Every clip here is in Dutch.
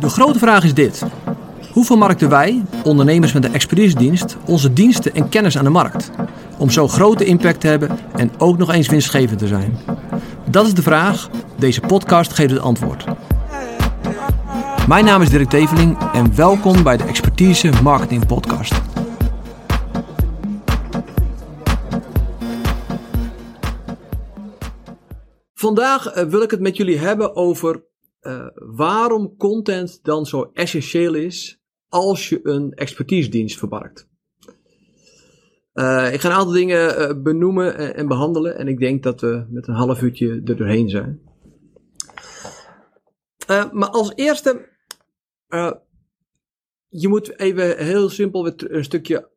De grote vraag is dit. Hoe vermarkten wij, ondernemers met een expertisedienst, onze diensten en kennis aan de markt? Om zo grote impact te hebben en ook nog eens winstgevend te zijn. Dat is de vraag. Deze podcast geeft het antwoord. Mijn naam is Dirk Teveling en welkom bij de Expertise Marketing Podcast. Vandaag eh, wil ik het met jullie hebben over uh, waarom content dan zo essentieel is als je een expertisedienst vermarkt. Uh, ik ga een aantal dingen benoemen en, en, behandelen en ik denk dat we met een half uurtje er doorheen zijn. maar als eerste, je moet even heel simpel een stukje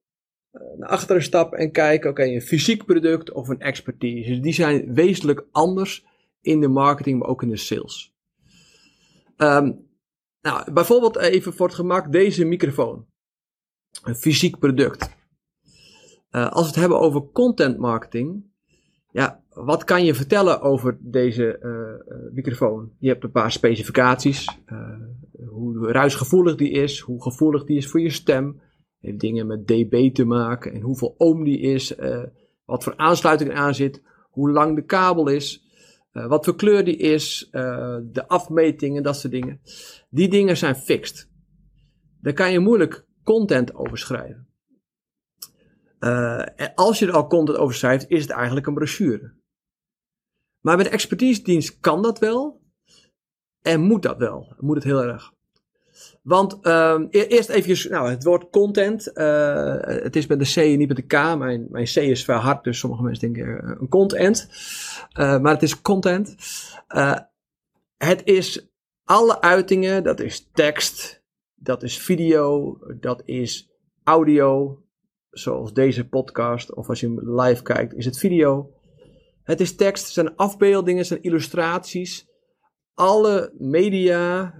naar achteren stappen en kijken, oké, een fysiek product of een expertise. Die zijn wezenlijk anders in de marketing, maar ook in de sales. Um, nou, bijvoorbeeld even voor het gemak deze microfoon. Een fysiek product. Uh, als we het hebben over content marketing, ja, wat kan je vertellen over deze uh, microfoon? Je hebt een paar specificaties, hoe ruisgevoelig die is, hoe gevoelig die is voor je stem, heeft dingen met dB te maken en hoeveel ohm die is, wat voor aansluiting er aan zit, hoe lang de kabel is. Uh, wat voor kleur die is, uh, de afmetingen, dat soort dingen. Die dingen zijn fixed. Daar kan je moeilijk content over schrijven. Uh, en als je er al content over schrijft, is het eigenlijk een brochure. Maar met de expertise-dienst kan dat wel. En moet dat wel. Moet het heel erg. Want uh, eerst even, nou, het woord content. Uh, het is met de C en niet met de K. Mijn, mijn C is veel hard, dus sommige mensen denken uh, een content. Uh, maar het is content. het is alle uitingen, dat is tekst, dat is video, dat is audio. Zoals deze podcast, of als je live kijkt, is het video. Het is tekst, het zijn afbeeldingen, zijn illustraties alle media,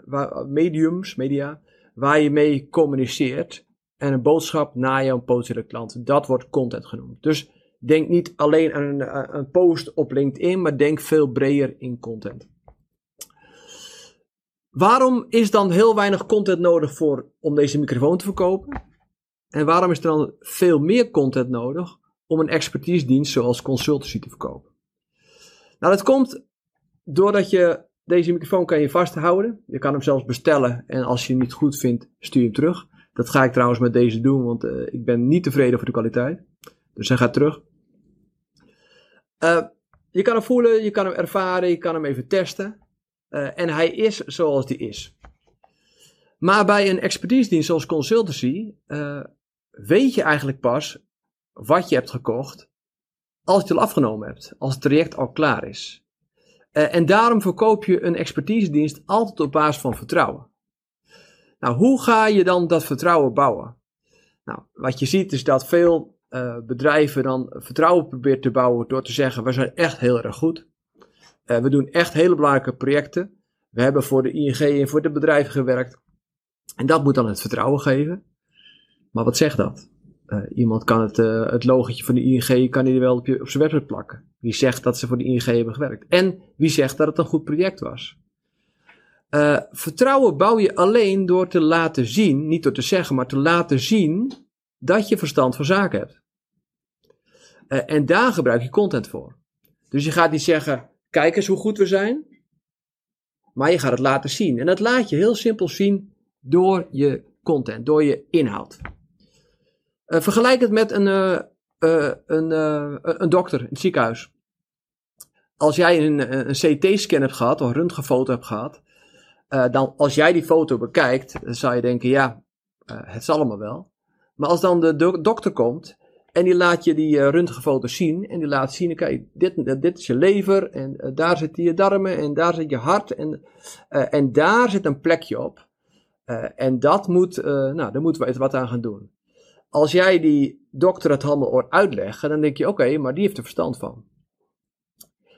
mediums, media, waar je mee communiceert en een boodschap naar jouw potentiële klant. Dat wordt content genoemd. Dus denk niet alleen aan een, een post op LinkedIn, maar denk veel breder in content. Waarom is dan heel weinig content nodig voor, om deze microfoon te verkopen? En waarom is er dan veel meer content nodig om een expertise dienst zoals consultancy te verkopen? Nou, dat komt doordat je deze microfoon kan je vasthouden. Je kan hem zelfs bestellen en als je hem niet goed vindt, stuur hem terug. Dat ga ik trouwens met deze doen, want uh, ik ben niet tevreden over de kwaliteit. Dus hij gaat terug. Uh, je kan hem voelen, je kan hem ervaren, je kan hem even testen. Uh, en hij is zoals die is. Maar bij een expertise dienst zoals consultancy weet je eigenlijk pas wat je hebt gekocht als je het al afgenomen hebt, als het traject al klaar is. Uh, en daarom verkoop je een expertisedienst altijd op basis van vertrouwen. Nou, hoe ga je dan dat vertrouwen bouwen? Nou, wat je ziet is dat veel uh, bedrijven dan vertrouwen proberen te bouwen door te zeggen: we zijn echt heel erg goed. Uh, we doen echt hele belangrijke projecten. We hebben voor de ING en voor de bedrijven gewerkt. En dat moet dan het vertrouwen geven. Maar wat zegt dat? Uh, iemand kan het, uh, het logotje van de ING kan hij wel op, je, op zijn website plakken. Wie zegt dat ze voor de ING hebben gewerkt? En wie zegt dat het een goed project was? Uh, vertrouwen bouw je alleen door te laten zien, niet door te zeggen, maar te laten zien dat je verstand van zaken hebt. en daar gebruik je content voor. Dus je gaat niet zeggen, kijk eens hoe goed we zijn. Maar je gaat het laten zien. En dat laat je heel simpel zien door je content, door je inhoud. Uh, vergelijk het met een, uh, uh, een, een dokter in het ziekenhuis. Als jij een, een CT-scan hebt gehad, of een röntgenfoto hebt gehad, dan als jij die foto bekijkt, dan zou je denken, ja, het zal allemaal wel. Maar als dan de do dokter komt en die laat je die röntgenfoto zien, en die laat zien, kijk, dit, dit is je lever, en daar zitten je darmen, en daar zit je hart, en, en daar zit een plekje op. en dat moet, nou, daar moeten we wat aan gaan doen als jij die dokter het allemaal hoort uitleggen, dan denk je, oké, maar die heeft er verstand van.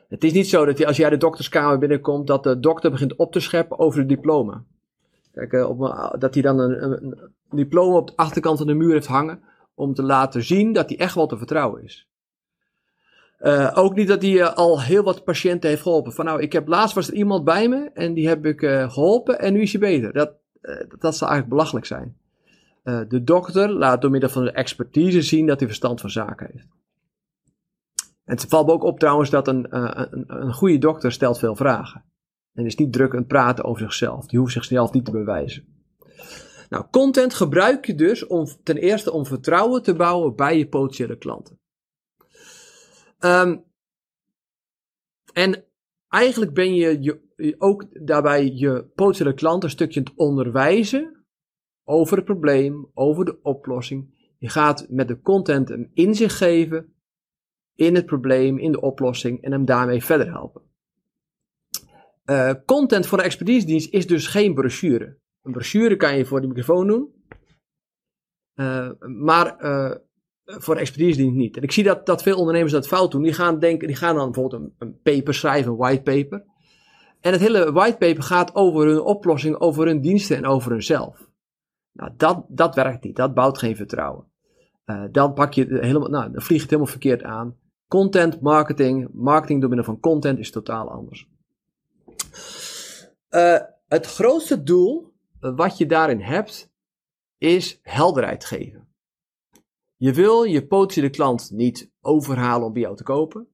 Het is niet zo dat als jij de dokterskamer binnenkomt, dat de dokter begint op te scheppen over het diploma. Kijk, eh, op, dat hij dan een, diploma op de achterkant van de muur heeft hangen, om te laten zien dat hij echt wel te vertrouwen is. Uh, ook niet dat hij al heel wat patiënten heeft geholpen. Van nou, ik heb laatst was er iemand bij me en die heb ik geholpen en nu is hij beter. Dat, dat zou eigenlijk belachelijk zijn. De dokter laat door middel van de expertise zien dat hij verstand van zaken heeft. En het valt me ook op trouwens dat een, een, een goede dokter stelt veel vragen. En is niet druk aan het praten over zichzelf. Die hoeft zichzelf niet te bewijzen. Nou, content gebruik je dus om ten eerste om vertrouwen te bouwen bij je potentiële klanten. Um, en eigenlijk ben je, je ook daarbij je potentiële klanten een stukje aan het onderwijzen over het probleem, over de oplossing. Je gaat met de content een inzicht geven in het probleem, in de oplossing en hem daarmee verder helpen. Uh, content voor de expertise is dus geen brochure. Een brochure kan je voor de microfoon doen. Uh, maar uh, voor de expertise-dienst niet. En ik zie dat, dat veel ondernemers dat fout doen. Die gaan, denken, die gaan dan bijvoorbeeld een, paper schrijven, een whitepaper. En het hele whitepaper gaat over hun oplossing, over hun diensten en over hunzelf. Nou, dat, dat werkt niet. Dat bouwt geen vertrouwen. Uh, dan pak je helemaal, nou, dan vlieg je het helemaal verkeerd aan. Content marketing, marketing door middel van content is totaal anders. Uh, het grootste doel wat je daarin hebt, is helderheid geven. Je wil je potentiële klant niet overhalen om bij jou te kopen.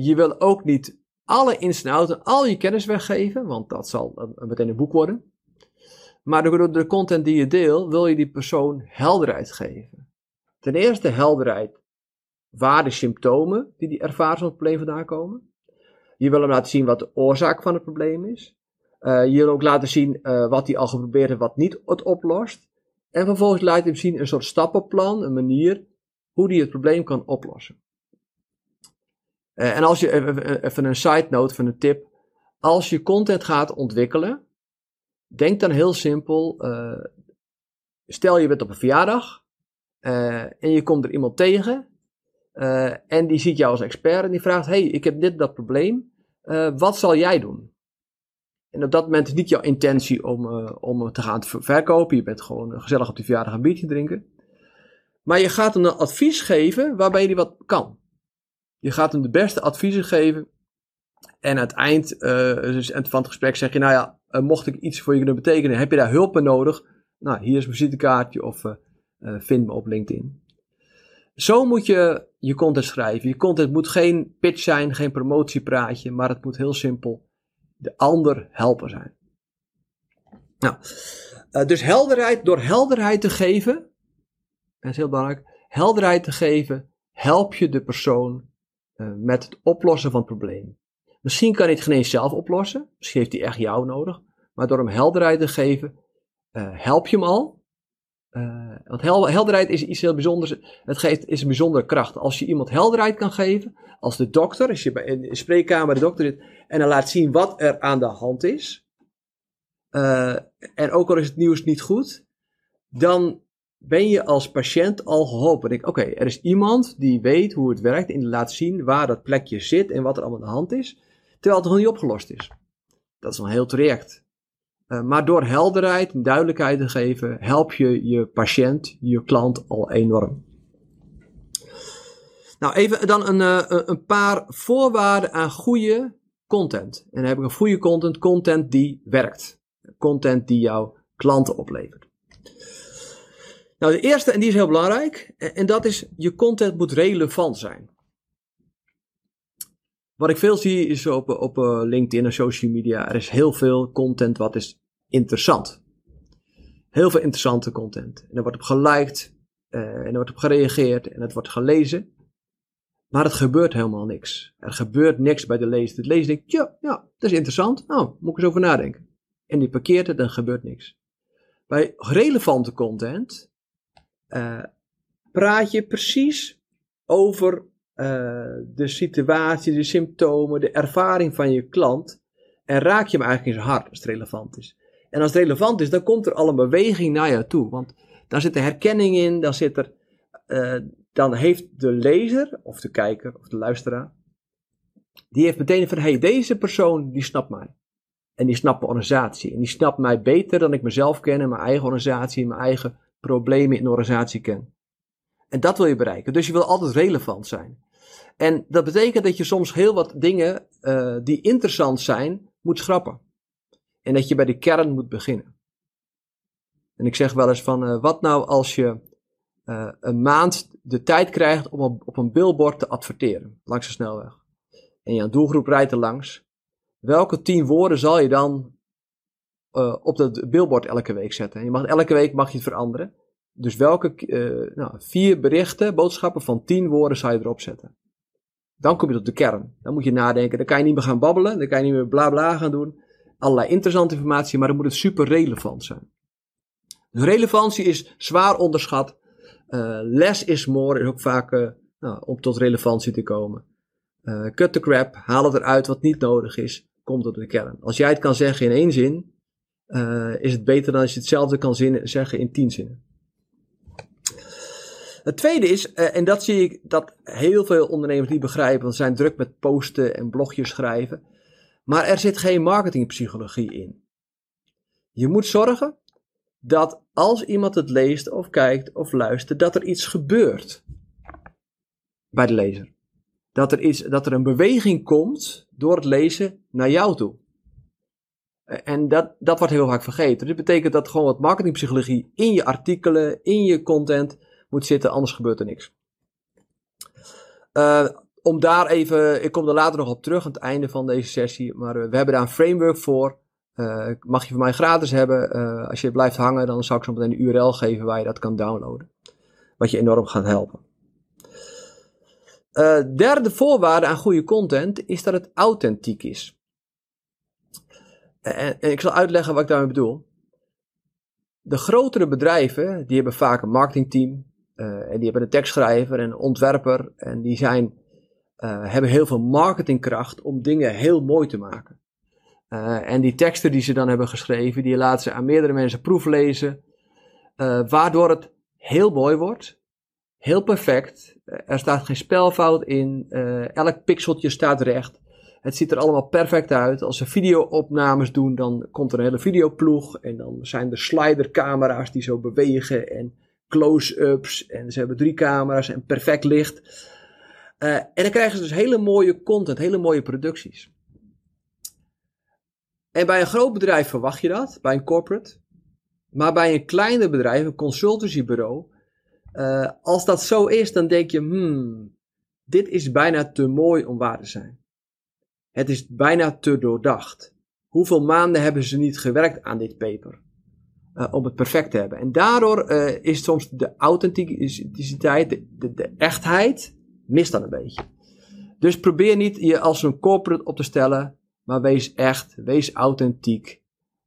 Je wil ook niet alle ins en al je kennis weggeven, want dat zal meteen een boek worden. Maar door de content die je deelt, wil je die persoon helderheid geven. Ten eerste helderheid waar de symptomen die die ervaart van het probleem vandaan komen. Je wil hem laten zien wat de oorzaak van het probleem is. Uh, je wil ook laten zien uh, wat hij al geprobeerd heeft, wat niet het oplost. En vervolgens laat je hem zien een soort stappenplan, een manier hoe hij het probleem kan oplossen. Uh, en als je, even een side note van een tip. Als je content gaat ontwikkelen, denk dan heel simpel. stel je bent op een verjaardag en je komt er iemand tegen en die ziet jou als expert en die vraagt: Hey, ik heb dit dat probleem. wat zal jij doen? En op dat moment is niet jouw intentie om, om te gaan verkopen. Je bent gewoon gezellig op die verjaardag een biertje drinken. Maar je gaat hem een advies geven waarbij hij wat kan. Je gaat hem de beste adviezen geven. En aan het eind dus van het gesprek zeg je, nou ja, mocht ik iets voor je kunnen betekenen, heb je daar hulp bij nodig? Nou, hier is mijn visitekaartje of vind me op LinkedIn. Zo moet je je content schrijven. Je content moet geen pitch zijn, geen promotiepraatje, maar het moet heel simpel de ander helpen zijn. Nou, dus helderheid, door helderheid te geven, dat is heel belangrijk, helderheid te geven, help je de persoon met het oplossen van het probleem. Misschien kan hij het geen zelf oplossen, misschien heeft hij echt jou nodig, maar door hem helderheid te geven, uh, help je hem al. want hel helderheid is iets heel bijzonders. Het geeft, is een bijzondere kracht. Als je iemand helderheid kan geven, als de dokter, als je in de spreekkamer de dokter zit en dan laat zien wat er aan de hand is, uh, en ook al is het nieuws niet goed, dan ben je als patiënt al geholpen. Denk, oké, er is iemand die weet hoe het werkt en laat zien waar dat plekje zit en wat er allemaal aan de hand is, terwijl het nog niet opgelost is. Dat is een heel traject. Uh, maar door helderheid en duidelijkheid te geven, help je je patiënt, je klant al enorm. Nou, even dan een, uh, een paar voorwaarden aan goede content. En dan heb ik een goede content, content die werkt. Content die jouw klanten oplevert. Nou, de eerste, en die is heel belangrijk, en dat is je content moet relevant zijn. Wat ik veel zie is op, op eh, LinkedIn en social media, er is heel veel content wat is interessant. Heel veel interessante content. En er wordt op geliked, uh, en er wordt op gereageerd, en het wordt gelezen. Maar het gebeurt helemaal niks. Er gebeurt niks bij de lezer. De lezer denkt, ja, ja, dat is interessant. Nou, moet ik eens over nadenken. En die parkeert het en gebeurt niks. Bij relevante content uh, praat je precies over de situatie, de symptomen, de ervaring van je klant. En raak je hem eigenlijk in zijn hart als het relevant is. En als het relevant is, dan komt er al een beweging naar jou toe. Want daar zit de herkenning in, dan zit er uh, dan heeft de lezer, of de kijker, of de luisteraar, die heeft meteen van, hey, deze persoon, die snapt mij. En die snapt mijn organisatie. En die snapt mij beter dan ik mezelf ken en mijn eigen organisatie, en mijn eigen problemen in de organisatie ken. En dat wil je bereiken. Dus je wil altijd relevant zijn. En dat betekent dat je soms heel wat dingen uh, die interessant zijn, moet schrappen. En dat je bij de kern moet beginnen. En ik zeg wel eens van, uh, wat nou als je uh, een maand de tijd krijgt om op, op een billboard te adverteren, langs de snelweg. En je doelgroep rijdt er langs. Welke tien woorden zal je dan op dat billboard elke week zetten? je mag, elke week mag je het veranderen. Dus welke uh, nou, vier berichten, boodschappen van tien woorden zou je erop zetten? Dan kom je tot de kern. Dan moet je nadenken. Dan kan je niet meer gaan babbelen. Dan kan je niet meer bla bla gaan doen. Allerlei interessante informatie, maar dan moet het super relevant zijn. Dus relevantie is zwaar onderschat. Uh, less is more is ook vaak uh, nou, om tot relevantie te komen. Cut the crap, haal het eruit wat niet nodig is, komt tot de kern. Als jij het kan zeggen in één zin, is het beter dan als je hetzelfde kan zin, zeggen in tien zinnen. Het tweede is, en dat zie ik dat heel veel ondernemers niet begrijpen, want ze zijn druk met posten en blogjes schrijven. Maar er zit geen marketingpsychologie in. Je moet zorgen dat als iemand het leest of kijkt of luistert, dat er iets gebeurt bij de lezer. Dat er, iets, dat er een beweging komt door het lezen naar jou toe. En dat, dat wordt heel vaak vergeten. Dit betekent dat gewoon wat marketingpsychologie in je artikelen, in je content moet zitten, anders gebeurt er niks. Uh, om daar even, ik kom er later nog op terug aan het einde van deze sessie, maar we hebben daar een framework voor. Uh, mag je van mij gratis hebben. Als je blijft hangen, dan zal ik zo meteen een URL geven waar je dat kan downloaden. Wat je enorm gaat helpen. Derde voorwaarde aan goede content is dat het authentiek is. En, en, ik zal uitleggen wat ik daarmee bedoel. De grotere bedrijven, die hebben vaak een marketingteam. En die hebben een tekstschrijver en een ontwerper. En die zijn, hebben heel veel marketingkracht om dingen heel mooi te maken. Uh, en die teksten die ze dan hebben geschreven, die laten ze aan meerdere mensen proeflezen. Waardoor het heel mooi wordt. Heel perfect. Er staat geen spelfout in. elk pixeltje staat recht. Het ziet er allemaal perfect uit. Als ze videoopnames doen, dan komt er een hele videoploeg. En dan zijn er slidercamera's die zo bewegen. En close-ups. En ze hebben drie camera's en perfect licht. en dan krijgen ze dus hele mooie content, hele mooie producties. En bij een groot bedrijf verwacht je dat, bij een corporate. Maar bij een kleiner bedrijf, een consultancybureau, uh, als dat zo is, dan denk je, hmm, dit is bijna te mooi om waar te zijn. Het is bijna te doordacht. Hoeveel maanden hebben ze niet gewerkt aan dit paper? Uh, om het perfect te hebben. En daardoor uh, is soms de authenticiteit, de, de, de, echtheid, mist dan een beetje. Dus probeer niet je als een corporate op te stellen maar wees echt, wees authentiek.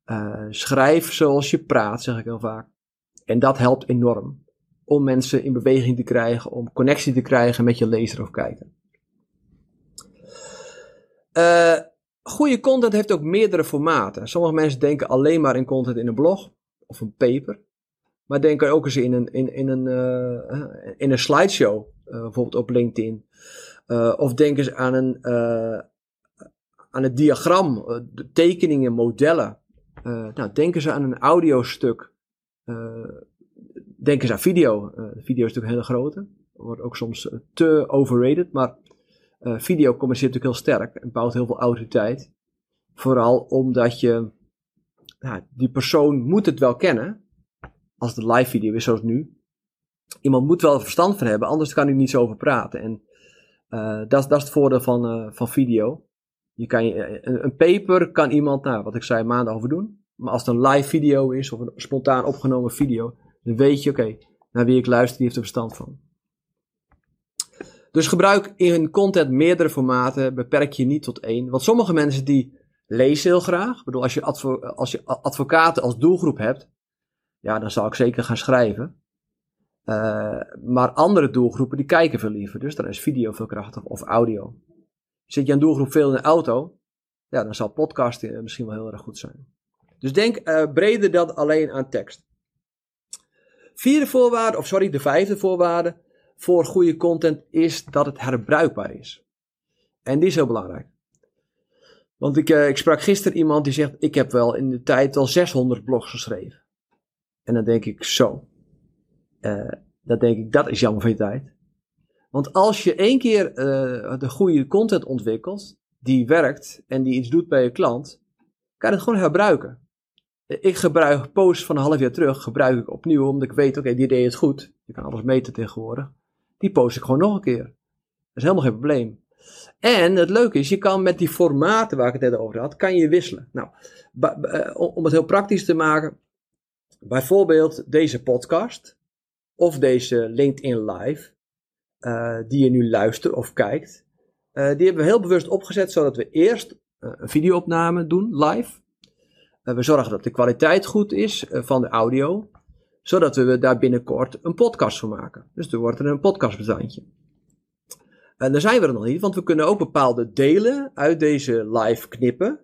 Uh, schrijf zoals je praat, zeg ik heel vaak. En dat helpt enorm om mensen in beweging te krijgen, om connectie te krijgen met je lezer of kijker. Goede content heeft ook meerdere formaten. Sommige mensen denken alleen maar in content in een blog of een paper. Maar denken ook eens in een, in, in een, uh, in een slideshow, uh, bijvoorbeeld op LinkedIn. of denken ze aan een, aan het diagram, eh, tekeningen, modellen. Nou, denken ze aan een audiostuk. Denken ze aan video. Video is natuurlijk een hele grote. Wordt ook soms te overrated. Maar video communiceert natuurlijk heel sterk en bouwt heel veel autoriteit. Vooral omdat je, nou, die persoon moet het wel kennen. Als het live video is zoals nu. Iemand moet wel verstand van hebben, anders kan hij niet zo over praten. En dat, dat is het voordeel van, van video. Je kan, een, een paper kan iemand, nou, wat ik zei, maanden over doen. Maar als het een live video is of een spontaan opgenomen video, dan weet je, oké, naar wie ik luister, die heeft er verstand van. Dus gebruik in content meerdere formaten, beperk je niet tot één. Want sommige mensen die lezen heel graag. Ik bedoel, als je, als je advocaten als doelgroep hebt, ja, dan zou ik zeker gaan schrijven. Uh, maar andere doelgroepen die kijken veel liever. Dus dan is video veel krachtiger of audio. Zit je aan doelgroep veel in de auto, ja, dan zal podcasting misschien wel heel erg goed zijn. Dus denk uh, breder dan alleen aan tekst. Vierde voorwaarde, of sorry, de vijfde voorwaarde voor goede content is dat het herbruikbaar is. En die is heel belangrijk. Want ik, uh, ik sprak gisteren iemand die zegt: Ik heb wel in de tijd al 600 blogs geschreven. En dan denk ik: Zo. Uh, dat denk ik, dat is jammer van je tijd. Want als je één keer uh, de goede content ontwikkelt, die werkt en die iets doet bij je klant, kan je het gewoon herbruiken. Ik gebruik posts van een half jaar terug, gebruik ik opnieuw, omdat ik weet, oké, die deed het goed. Je kan alles meten tegenwoordig. Die post ik gewoon nog een keer. Dat is helemaal geen probleem. En het leuke is, je kan met die formaten waar ik het net over had, kan je wisselen. Nou, eh, om het heel praktisch te maken, bijvoorbeeld deze podcast of deze LinkedIn Live, uh, die je nu luistert of kijkt, uh, die hebben we heel bewust opgezet zodat we eerst een videoopname doen, live. we zorgen dat de kwaliteit goed is van de audio, zodat we daar binnenkort een podcast van maken. Dus er wordt er een podcastbestandje. En daar zijn we er nog niet, want we kunnen ook bepaalde delen uit deze live knippen.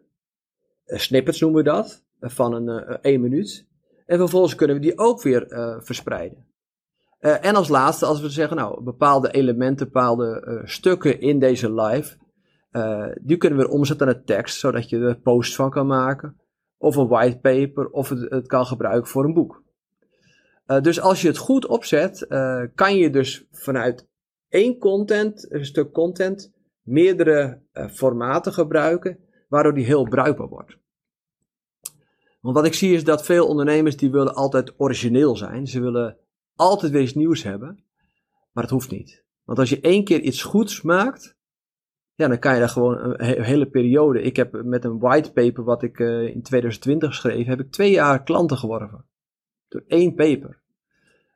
Uh, snippets noemen we dat, uh, van een uh, één minuut. En vervolgens kunnen we die ook weer verspreiden. en als laatste, als we zeggen, nou, bepaalde elementen, bepaalde stukken in deze live, die kunnen we omzetten naar tekst, zodat je er posts van kan maken. Of een whitepaper, of het, het kan gebruiken voor een boek. dus als je het goed opzet, kan je dus vanuit één content, een stuk content, meerdere uh, formaten gebruiken, waardoor die heel bruikbaar wordt. Want wat ik zie is dat veel ondernemers die willen altijd origineel zijn. Ze willen altijd weer iets nieuws hebben. Maar dat hoeft niet. Want als je één keer iets goeds maakt, ja, dan kan je daar gewoon een hele periode. Ik heb met een whitepaper wat ik uh, in 2020 schreef, heb ik twee jaar klanten geworven. Door één paper.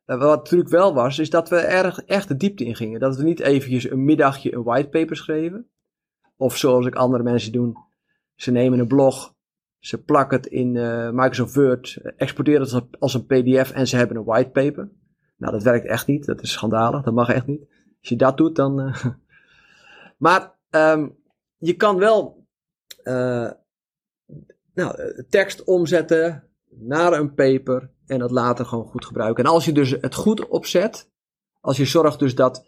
Eh, wat natuurlijk wel was, is dat we erg echt de diepte in gingen. Dat we niet eventjes een middagje een whitepaper schreven. Of zoals ik andere mensen doen. Ze nemen een blog, ze plakken het in uh, Microsoft Word, exporteren het als een pdf en ze hebben een whitepaper. Nou, dat werkt echt niet. Dat is schandalig. Dat mag echt niet. Als je dat doet, dan... Uh... maar um, je kan wel uh, nou, tekst omzetten naar een paper en dat later gewoon goed gebruiken. En als je dus het goed opzet, als je zorgt dus dat,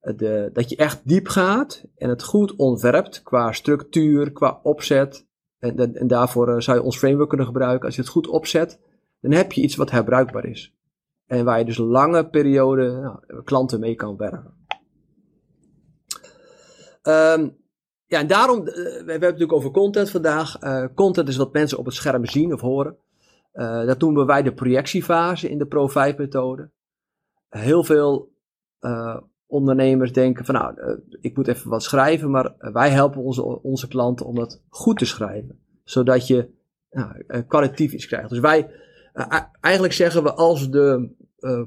de, dat je echt diep gaat en het goed ontwerpt qua structuur, qua opzet, en, en daarvoor eh, zou je ons framework kunnen gebruiken. Als je het goed opzet, dan heb je iets wat herbruikbaar is. En waar je dus lange periode nou, klanten mee kan werken. Um, ja, en daarom, uh, we hebben het natuurlijk over content vandaag. Content is wat mensen op het scherm zien of horen. Uh, dat noemen wij de projectiefase in de Pro 5 methode. Heel veel uh, ondernemers denken van nou, uh, ik moet even wat schrijven, maar wij helpen onze, onze klanten om dat goed te schrijven. Zodat je nou, kwalitatief iets krijgt. Dus wij, eigenlijk zeggen we als de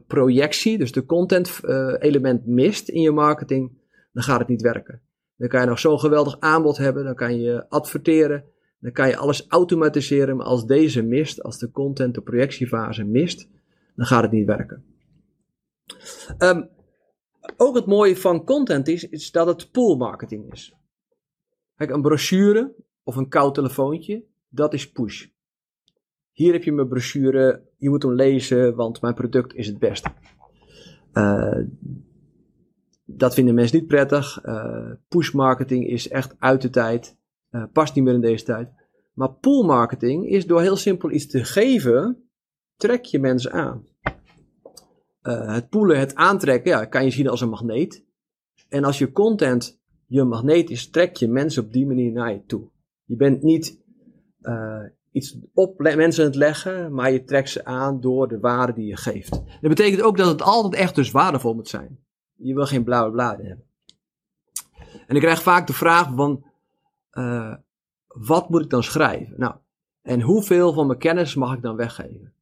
projectie, dus de content element mist in je marketing, dan gaat het niet werken. Dan kan je nog zo'n geweldig aanbod hebben, dan kan je adverteren, dan kan je alles automatiseren, maar als deze mist, als de content, de projectiefase mist, dan gaat het niet werken. Um, ook het mooie van content is, is dat het pool marketing is. Kijk, een brochure of een koud telefoontje, dat is push. Hier heb je mijn brochure, je moet hem lezen, want mijn product is het beste. Uh, dat vinden mensen niet prettig. Uh, push marketing is echt uit de tijd. Uh, past niet meer in deze tijd. Maar pool marketing is door heel simpel iets te geven, trek je mensen aan. Uh, het poelen, het aantrekken, ja, kan je zien als een magneet. En als je content je magneet is, trek je mensen op die manier naar je toe. Je bent niet uh, iets op mensen aan het leggen, maar je trekt ze aan door de waarde die je geeft. Dat betekent ook dat het altijd echt dus waardevol moet zijn. Je wil geen blauwe bladen hebben. En ik krijg vaak de vraag van, uh, wat moet ik dan schrijven? Nou, en hoeveel van mijn kennis mag ik dan weggeven?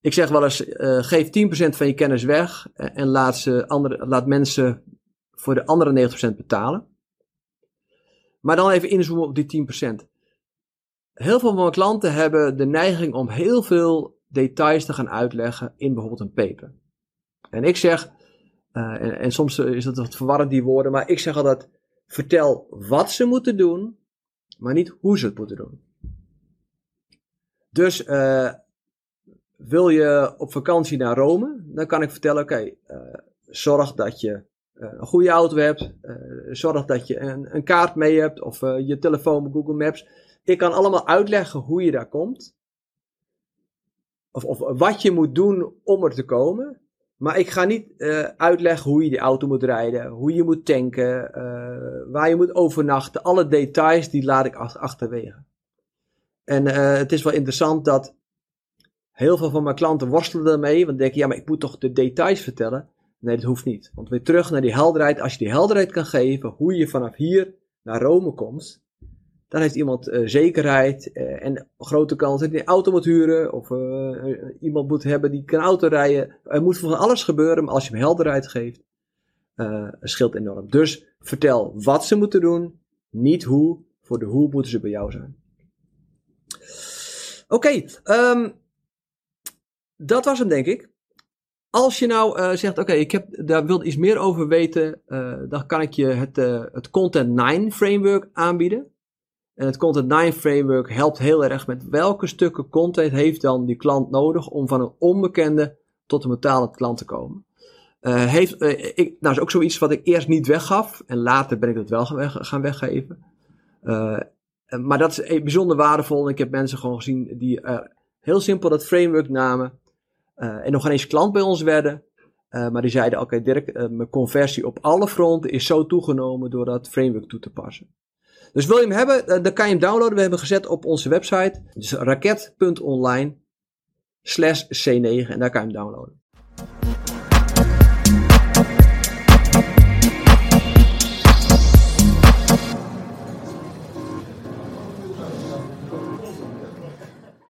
Ik zeg wel eens, uh, geef 10% van je kennis weg en laat, ze andere, laat mensen voor de andere 90% betalen. Maar dan even inzoomen op die 10%. Heel veel van mijn klanten hebben de neiging om heel veel details te gaan uitleggen in bijvoorbeeld een paper. En ik zeg, en, en, soms is dat wat verwarrend die woorden, maar ik zeg altijd, vertel wat ze moeten doen, maar niet hoe ze het moeten doen. Dus uh, wil je op vakantie naar Rome, dan kan ik vertellen, oké, uh, zorg dat je uh, een goede auto hebt, zorg dat je een, een, kaart mee hebt of je telefoon Google Maps. Ik kan allemaal uitleggen hoe je daar komt. Of, of wat je moet doen om er te komen. Maar ik ga niet uh, uitleggen hoe je die auto moet rijden, hoe je moet tanken, uh, waar je moet overnachten. Alle details die laat ik achterwege. En uh, het is wel interessant dat heel veel van mijn klanten worstelen ermee. Want denken, ja, maar ik moet toch de details vertellen. Nee, dat hoeft niet. Want weer terug naar die helderheid. Als je die helderheid kan geven, hoe je vanaf hier naar Rome komt, dan heeft iemand uh, zekerheid uh, en grote kans dat hij een auto moet huren of uh, iemand moet hebben die kan auto rijden. Er moet van alles gebeuren, maar als je hem helderheid geeft, scheelt enorm. Dus vertel wat ze moeten doen, niet hoe. Voor de hoe moeten ze bij jou zijn. Oké, um, dat was hem denk ik. Als je nou zegt, oké, ik heb daar wil iets meer over weten, dan kan ik je het, het Content 9 framework aanbieden. En het Content 9 Framework helpt heel erg met welke stukken content heeft dan die klant nodig om van een onbekende tot een betalend klant te komen. Uh, heeft, uh, ik, nou is ook zoiets wat ik eerst niet weggaf en later ben ik dat wel gaan, weg, gaan weggeven. Uh, maar dat is bijzonder waardevol en ik heb mensen gewoon gezien die heel simpel dat framework namen en nog eens klant bij ons werden. maar die zeiden, oké Dirk, mijn conversie op alle fronten is zo toegenomen door dat framework toe te passen. Dus wil je hem hebben, eh, dan kan je hem downloaden. We hebben gezet op onze website. Dus raket.online slash C9 en daar kan je hem downloaden.